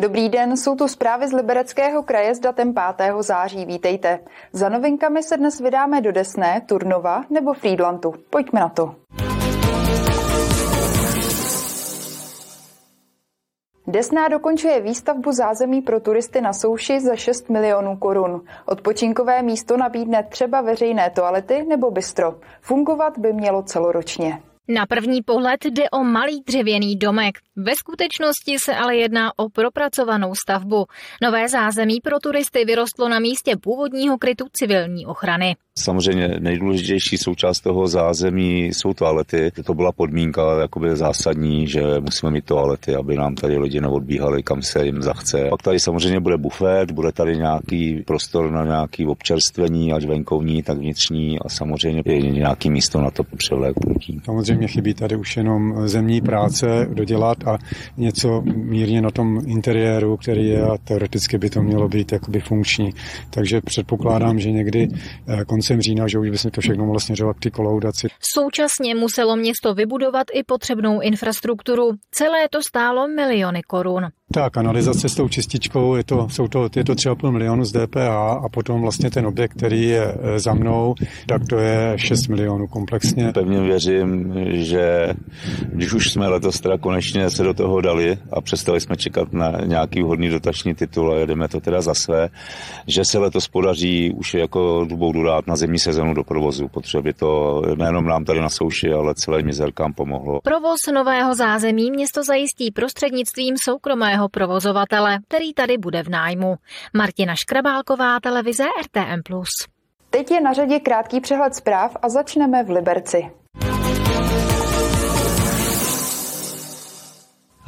Dobrý den, jsou tu zprávy z Libereckého kraje s datem 5. září. Vítejte. Za novinkami se dnes vydáme do Desné, Turnova nebo Friedlandu. Pojďme na to. Desná dokončuje výstavbu zázemí pro turisty na souši za 6 milionů korun. Odpočinkové místo nabídne třeba veřejné toalety nebo bistro. Fungovat by mělo celoročně. Na první pohled jde o malý dřevěný domek. Ve skutečnosti se ale jedná o propracovanou stavbu. Nové zázemí pro turisty vyrostlo na místě původního krytu civilní ochrany. Samozřejmě nejdůležitější součást toho zázemí jsou toalety. To byla podmínka jakoby zásadní, že musíme mít toalety, aby nám tady lidi neodbíhali, kam se jim zachce. Pak tady samozřejmě bude bufet, bude tady nějaký prostor na nějaký občerstvení, ať venkovní, tak vnitřní a samozřejmě je nějaký místo na to převléknutí. Samozřejmě chybí tady už jenom zemní práce dodělat a něco mírně na tom interiéru, který je a teoreticky by to mělo být jakoby funkční. Takže předpokládám, že někdy eh, koncem října, že už bychom to všechno mohli směřovat k ty kolaudaci. Současně muselo město vybudovat i potřebnou infrastrukturu. Celé to stálo miliony korun. Ta kanalizace s tou čističkou, je to, jsou to, je to 3,5 milionu z DPH a potom vlastně ten objekt, který je e, za mnou, tak to je 6 milionů komplexně. Pevně věřím, že když už jsme letos teda konečně se do toho dali a přestali jsme čekat na nějaký vhodný dotační titul a jedeme to teda za své, že se letos podaří už jako dubou dát na zimní sezonu do provozu, protože by to nejenom nám tady na souši, ale celé mizerkám pomohlo. Provoz nového zázemí město zajistí prostřednictvím soukromého soukromého provozovatele, který tady bude v nájmu. Martina Škrabálková, televize RTM+. Teď je na řadě krátký přehled zpráv a začneme v Liberci.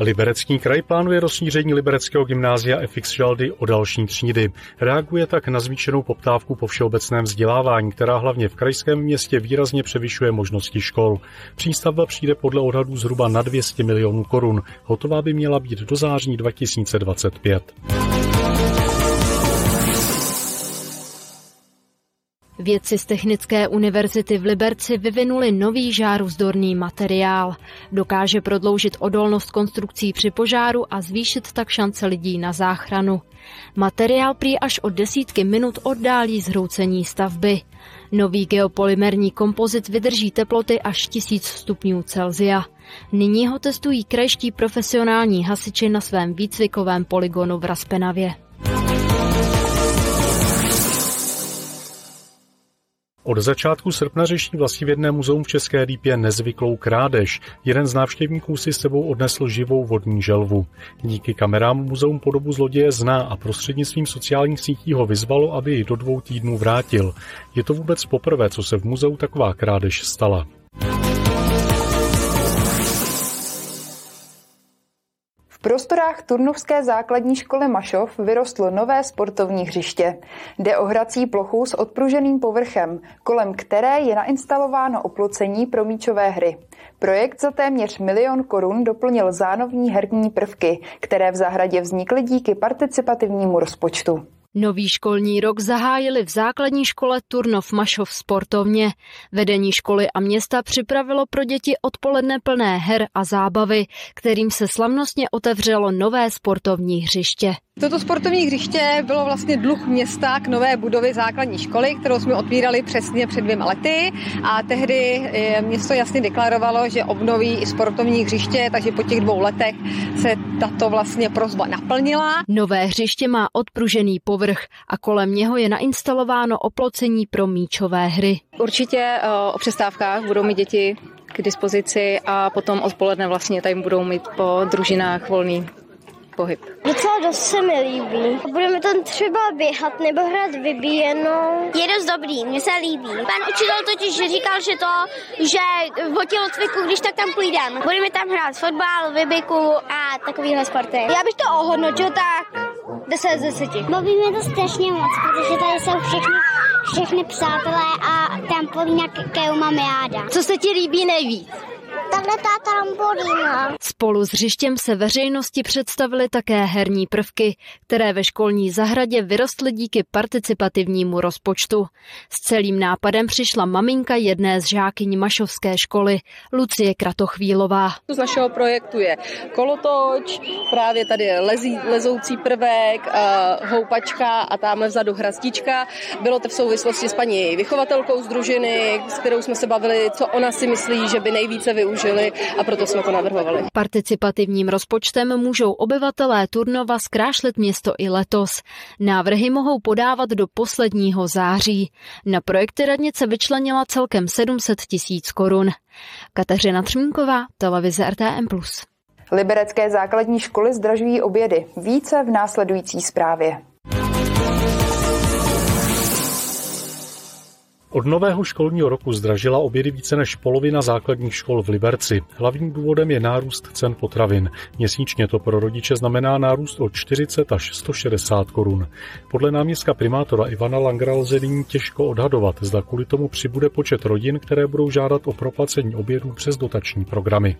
Liberecký kraj plánuje rozšíření libereckého gymnázia FX Žaldy o další třídy. Reaguje tak na zvýšenou poptávku po všeobecném vzdělávání, která hlavně v krajském městě výrazně převyšuje možnosti škol. Přístavba přijde podle odhadů zhruba na 200 milionů korun. Hotová by měla být do září 2025. Vědci z Technické univerzity v Liberci vyvinuli nový žáruzdorný materiál. Dokáže prodloužit odolnost konstrukcí při požáru a zvýšit tak šance lidí na záchranu. Materiál prý až o desítky minut oddálí zhroucení stavby. Nový geopolymerní kompozit vydrží teploty až 1000 stupňů Celzia. Nyní ho testují krajští profesionální hasiči na svém výcvikovém poligonu v Raspenavě. Od začátku srpna řeší vlastivědné muzeum v České Lípě nezvyklou krádež. Jeden z návštěvníků si s sebou odnesl živou vodní želvu. Díky kamerám muzeum podobu zloděje zná a prostřednictvím sociálních sítí ho vyzvalo, aby ji do dvou týdnů vrátil. Je to vůbec poprvé, co se v muzeu taková krádež stala. Prostorách Turnovské základní školy Mašov vyrostlo nové sportovní hřiště. Jde o hrací plochu s odpruženým povrchem, kolem které je nainstalováno oplocení pro míčové hry. Projekt za téměř milion korun doplnil zánovní herní prvky, které v zahradě vznikly díky participativnímu rozpočtu. Nový školní rok zahájili v základní škole Turnov Mašov sportovně. Vedení školy a města připravilo pro děti odpoledne plné her a zábavy, kterým se slavnostně otevřelo nové sportovní hřiště. Toto sportovní hřiště bylo vlastně dluh města k nové budově základní školy, kterou jsme otvírali přesně před dvěma lety a tehdy eh, město jasně deklarovalo, že obnoví i sportovní hřiště, takže po těch dvou letech se tato vlastně prozba naplnila. Nové hřiště má odpružený povrch a kolem něho je nainstalováno oplocení pro míčové hry. Určitě eh, o přestávkách budou mít děti k dispozici a potom odpoledne vlastně tady budou mít po družinách volný pohyb. Docela dost se mi líbí. Budeme tam třeba běhat nebo hrát vybíjenou. Je dost dobrý, mně se líbí. Pan učitel totiž říkal, že to, že o tělocviku, když tak tam půjdeme. Budeme tam hrát fotbal, vybiku a takovýhle sporty. Já bych to ohodnotil tak 10 z 10. Baví mě to strašně moc, protože tady jsou všechny, všechny přátelé a tam po nějakého máme jáda. Co se ti líbí nejvíc? Takhle ta trampolína. Spolu s hřištěm se veřejnosti představily také herní prvky, které ve školní zahradě vyrostly díky participativnímu rozpočtu. S celým nápadem přišla maminka jedné z žákyň Mašovské školy, Lucie Kratochvílová. Z našeho projektu je kolotoč, právě tady je lezí, lezoucí prvek, uh, houpačka a tamhle vzadu hrastička. Bylo to v souvislosti s paní vychovatelkou z družiny, s kterou jsme se bavili, co ona si myslí, že by nejvíce využili a proto jsme to navrhovali. Participativním rozpočtem můžou obyvatelé Turnova zkrášlit město i letos. Návrhy mohou podávat do posledního září. Na projekty radnice vyčlenila celkem 700 tisíc korun. Kateřina Třmínková, televize RTM+. Liberecké základní školy zdražují obědy. Více v následující zprávě. Od nového školního roku zdražila obědy více než polovina základních škol v Liberci. Hlavním důvodem je nárůst cen potravin. Měsíčně to pro rodiče znamená nárůst o 40 až 160 korun. Podle náměstka primátora Ivana Langra lze nyní těžko odhadovat, zda kvůli tomu přibude počet rodin, které budou žádat o proplacení obědů přes dotační programy.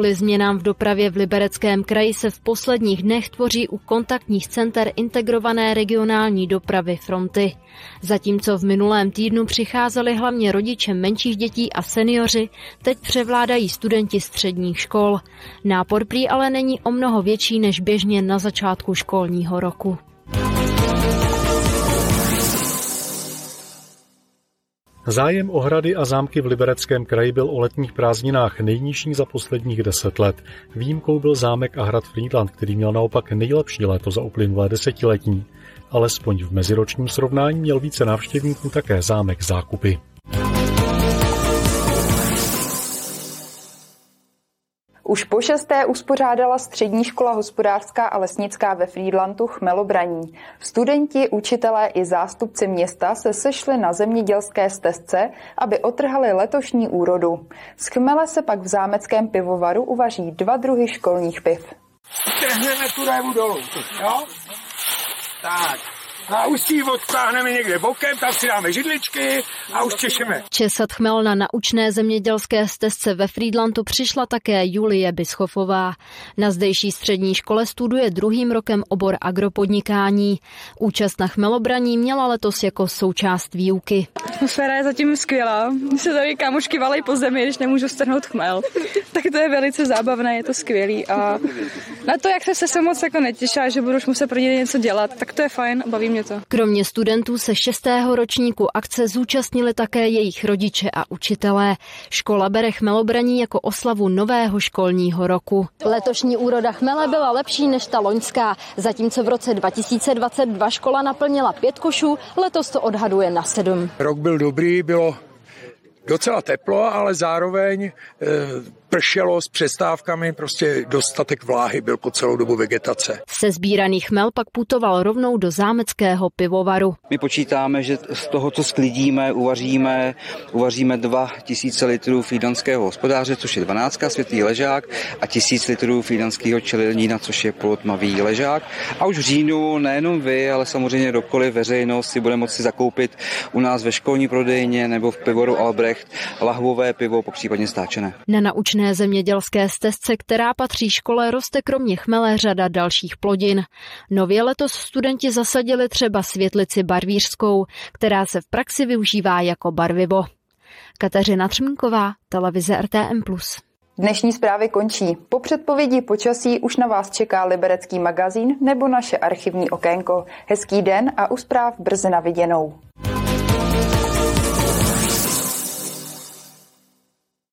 Kvůli změnám v dopravě v Libereckém kraji se v posledních dnech tvoří u kontaktních center integrované regionální dopravy fronty. Zatímco v minulém týdnu přicházeli hlavně rodiče menších dětí a seniori, teď převládají studenti středních škol. Nápor prý ale není o mnoho větší než běžně na začátku školního roku. Zájem o hrady a zámky v Libereckém kraji byl o letních prázdninách nejnižší za posledních deset let. Výjimkou byl zámek a hrad Friedland, který měl naopak nejlepší léto za uplynulé desetiletí. Alespoň v meziročním srovnání měl více návštěvníků také zámek Zákupy. Už po šesté uspořádala střední škola hospodářská a lesnická ve Friedlandu Chmelobraní. Studenti, učitelé i zástupci města se sešli na zemědělské stezce, aby otrhali letošní úrodu. Z chmele se pak v zámeckém pivovaru uvaří dva druhy školních piv. Trhneme tu dolů, jo? Tak, a už si ji odtáhneme někde bokem, tam si dáme židličky a už češeme. Česat chmel na naučné zemědělské stezce ve Friedlandu přišla také Julie Bischofová. Na zdejší střední škole studuje druhým rokem obor agropodnikání. Účast na chmelobraní měla letos jako součást výuky. Atmosféra je zatím skvělá. Se tady kámošky valej po zemi, když nemůžu strhnout chmel. tak to je velice zábavné, je to skvělý. A na to, jak se se moc jako netěšila, že budu už muset pro ně něco dělat, tak to je fajn, baví mě to. Kromě studentů se šestého ročníku akce zúčastnili také jejich rodiče a učitelé. Škola bere chmelobraní jako oslavu nového školního roku. Letošní úroda chmele byla lepší než ta loňská, zatímco v roce 2022 škola naplnila pět košů, letos to odhaduje na sedm. Rok byl dobrý, bylo docela teplo, ale zároveň e, pršelo s přestávkami, prostě dostatek vláhy byl po celou dobu vegetace. Se sbíraný chmel pak putoval rovnou do zámeckého pivovaru. My počítáme, že z toho, co sklidíme, uvaříme, uvaříme 2000 litrů fídanského hospodáře, což je 12 světlý ležák a 1000 litrů fídanského čelenína, což je polotmavý ležák. A už v říjnu nejenom vy, ale samozřejmě kdokoliv veřejnost si bude moci zakoupit u nás ve školní prodejně nebo v pivoru Albrecht lahvové pivo, popřípadně stáčené. Na naučné Společné zemědělské stezce, která patří škole, roste kromě chmele řada dalších plodin. Nově letos studenti zasadili třeba světlici barvířskou, která se v praxi využívá jako barvivo. Kateřina Třmínková, televize RTM+. Dnešní zprávy končí. Po předpovědi počasí už na vás čeká Liberecký magazín nebo naše archivní okénko. Hezký den a u zpráv brzy na viděnou.